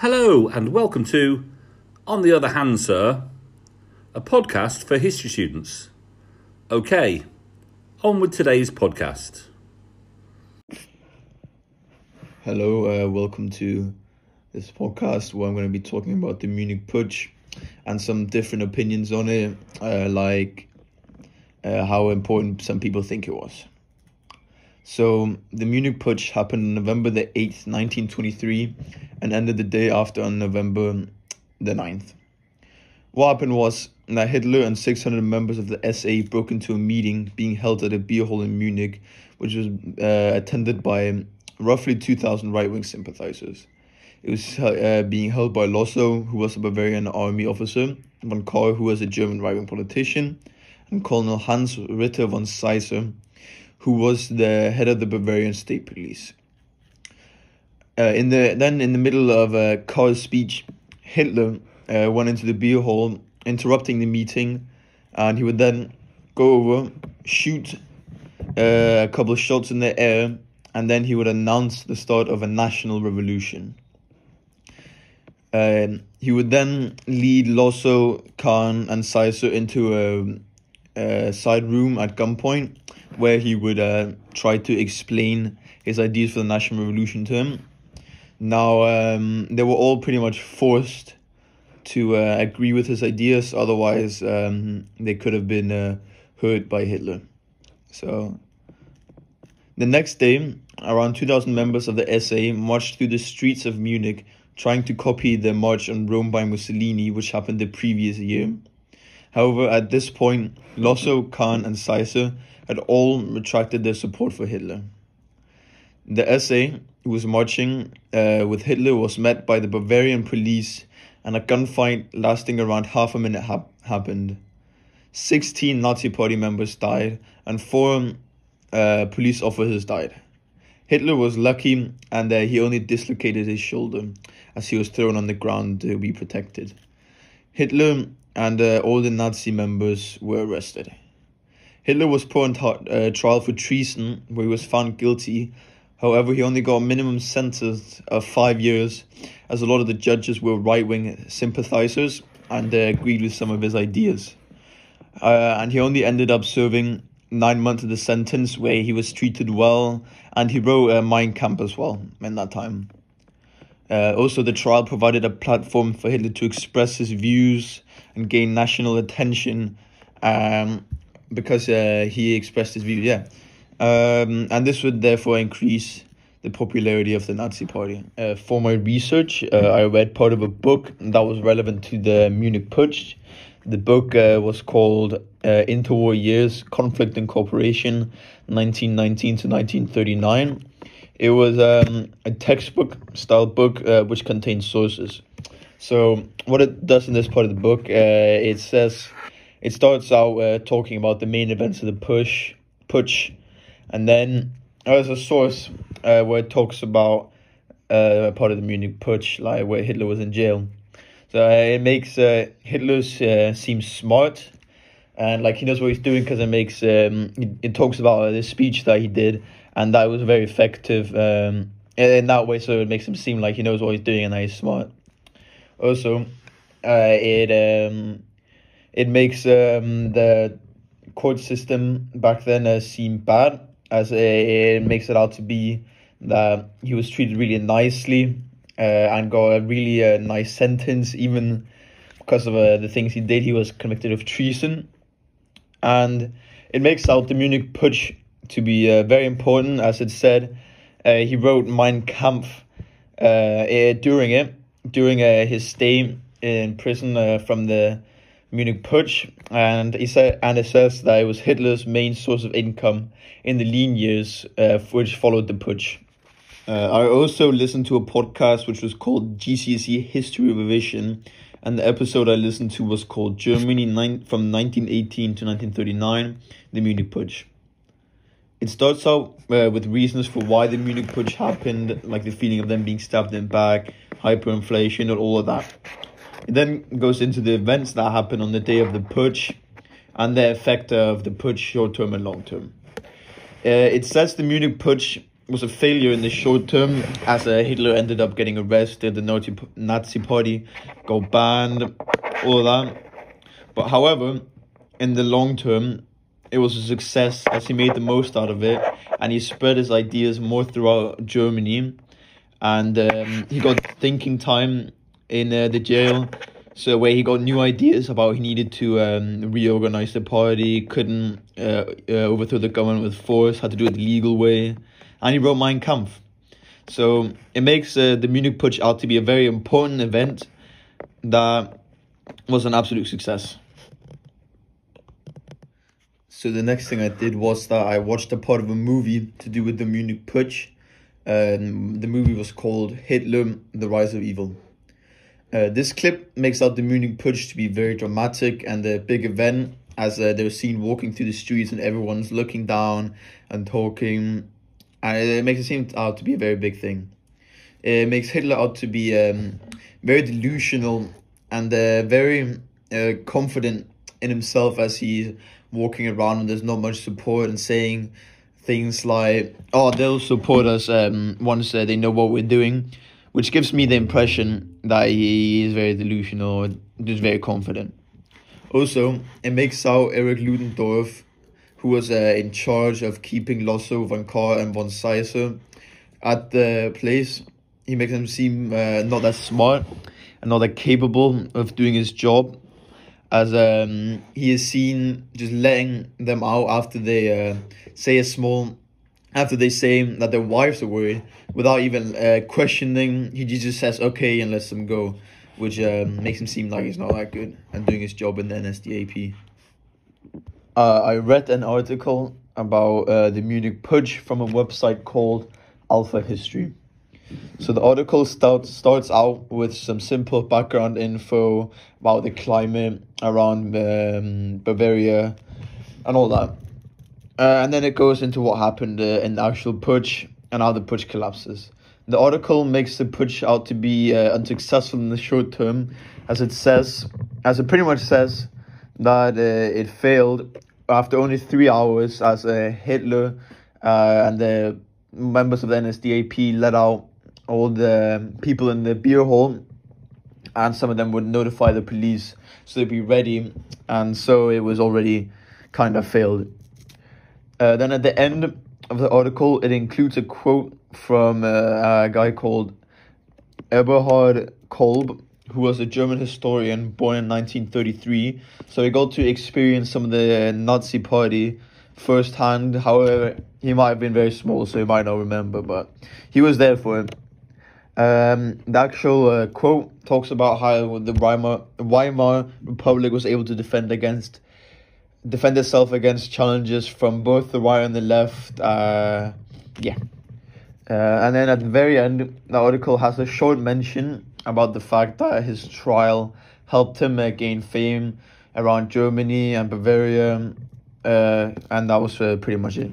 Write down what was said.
Hello, and welcome to On the Other Hand, Sir, a podcast for history students. Okay, on with today's podcast. Hello, uh, welcome to this podcast where I'm going to be talking about the Munich Putsch and some different opinions on it, uh, like uh, how important some people think it was. So, the Munich Putsch happened on November the 8th, 1923, and ended the day after on November the 9th. What happened was that Hitler and 600 members of the SA broke into a meeting being held at a beer hall in Munich, which was uh, attended by roughly 2,000 right wing sympathizers. It was uh, being held by Lossow, who was a Bavarian army officer, von Kahr, who was a German right wing politician, and Colonel Hans Ritter von Seisser, who was the head of the Bavarian state police. Uh, in the then in the middle of uh, Kahr's speech, Hitler uh, went into the beer hall, interrupting the meeting, and he would then go over, shoot uh, a couple of shots in the air, and then he would announce the start of a national revolution. Um, he would then lead Lossow, Kahn, and Seisser into a, a, side room at gunpoint, where he would uh, try to explain his ideas for the national revolution to him. Now, um, they were all pretty much forced to uh, agree with his ideas, otherwise, um, they could have been uh, hurt by Hitler. So, the next day, around 2,000 members of the SA marched through the streets of Munich trying to copy the march on Rome by Mussolini, which happened the previous year. However, at this point, Lossow, Kahn, and Seisser had all retracted their support for Hitler. The SA, who was marching uh, with Hitler, was met by the Bavarian police, and a gunfight lasting around half a minute ha- happened. 16 Nazi Party members died, and four uh, police officers died. Hitler was lucky, and uh, he only dislocated his shoulder as he was thrown on the ground to be protected. Hitler and uh, all the Nazi members were arrested. Hitler was put on uh, trial for treason, where he was found guilty. However, he only got a minimum sentence of five years, as a lot of the judges were right wing sympathizers and uh, agreed with some of his ideas. Uh, and he only ended up serving nine months of the sentence, where he was treated well, and he wrote uh, Mein Kampf as well in that time. Uh, also, the trial provided a platform for Hitler to express his views and gain national attention um, because uh, he expressed his views, yeah. Um, and this would therefore increase the popularity of the Nazi Party. Uh, for my research, uh, I read part of a book that was relevant to the Munich Putsch. The book uh, was called uh, Interwar Years Conflict and Cooperation, 1919 to 1939. It was um, a textbook style book uh, which contains sources. So, what it does in this part of the book, uh, it says it starts out uh, talking about the main events of the push, putsch, and then there's a source uh, where it talks about uh, part of the Munich putsch, like where Hitler was in jail. So uh, it makes uh, Hitler uh, seem smart, and like he knows what he's doing because it makes um, it, it talks about the speech that he did and that was very effective um, in that way. So it makes him seem like he knows what he's doing and that he's smart. Also, uh, it um, it makes um, the court system back then uh, seem bad, as it makes it out to be that he was treated really nicely uh, and got a really uh, nice sentence, even because of uh, the things he did. He was convicted of treason, and it makes out the Munich Putsch to be uh, very important, as it said. Uh, he wrote Mein Kampf uh, eh, during it, during uh, his stay in prison uh, from the Munich Putsch, and he said, and it says that it was Hitler's main source of income in the lean years which followed the Putsch. I also listened to a podcast which was called GCSE History Revision, and the episode I listened to was called Germany nine, from 1918 to 1939, the Munich Putsch. It starts out uh, with reasons for why the Munich Putsch happened, like the feeling of them being stabbed in the back, hyperinflation, and all of that. It then goes into the events that happened on the day of the putsch and the effect of the putsch short term and long term. Uh, it says the Munich Putsch was a failure in the short term, as uh, Hitler ended up getting arrested, the Nazi Nazi Party got banned, all that. But however, in the long term, it was a success as he made the most out of it, and he spread his ideas more throughout Germany, and um, he got thinking time in uh, the jail so where he got new ideas about he needed to um, reorganize the party, couldn't uh, uh, overthrow the government with force, had to do it the legal way, and he wrote Mein Kampf. So it makes uh, the Munich Putsch out to be a very important event that was an absolute success. So the next thing I did was that I watched a part of a movie to do with the Munich Putsch. Um, the movie was called Hitler: The Rise of Evil. Uh, this clip makes out the Munich Putsch to be very dramatic and a big event as uh, they're seen walking through the streets and everyone's looking down and talking. And it makes it seem out to be a very big thing. It makes Hitler out to be um, very delusional and uh, very uh, confident in himself as he's walking around and there's not much support and saying things like, oh, they'll support us um, once uh, they know what we're doing which gives me the impression that he is very delusional, just very confident. Also, it makes out Erich Ludendorff, who was uh, in charge of keeping Lossow, Von Kahr, and von Seisser at the place. He makes him seem uh, not that smart and not that capable of doing his job, as um, he is seen just letting them out after they uh, say a small after they say that their wives are worried without even uh, questioning. He just says okay and lets them go, which um, makes him seem like he's not that good and doing his job in the NSDAP. Uh, I read an article about uh, the Munich Putsch from a website called Alpha History. So the article starts starts out with some simple background info about the climate around um, Bavaria and all that. Uh, and then it goes into what happened uh, in the actual putsch and how the putsch collapses. The article makes the putsch out to be uh, unsuccessful in the short term, as it says, as it pretty much says that uh, it failed after only three hours, as uh, Hitler uh, and the members of the NSDAP let out all the people in the beer hall, and some of them would notify the police so they'd be ready, and so it was already kind of failed. Uh, then at the end of the article, it includes a quote from uh, a guy called Eberhard Kolb, who was a German historian born in 1933. So he got to experience some of the Nazi party firsthand. However, he might have been very small, so he might not remember, but he was there for it. Um, the actual uh, quote talks about how the Weimar, Weimar Republic was able to defend against defend itself against challenges from both the right and the left. Uh, yeah. Uh, and then at the very end, the article has a short mention about the fact that his trial helped him uh, gain fame around Germany and Bavaria. Uh, and that was uh, pretty much it.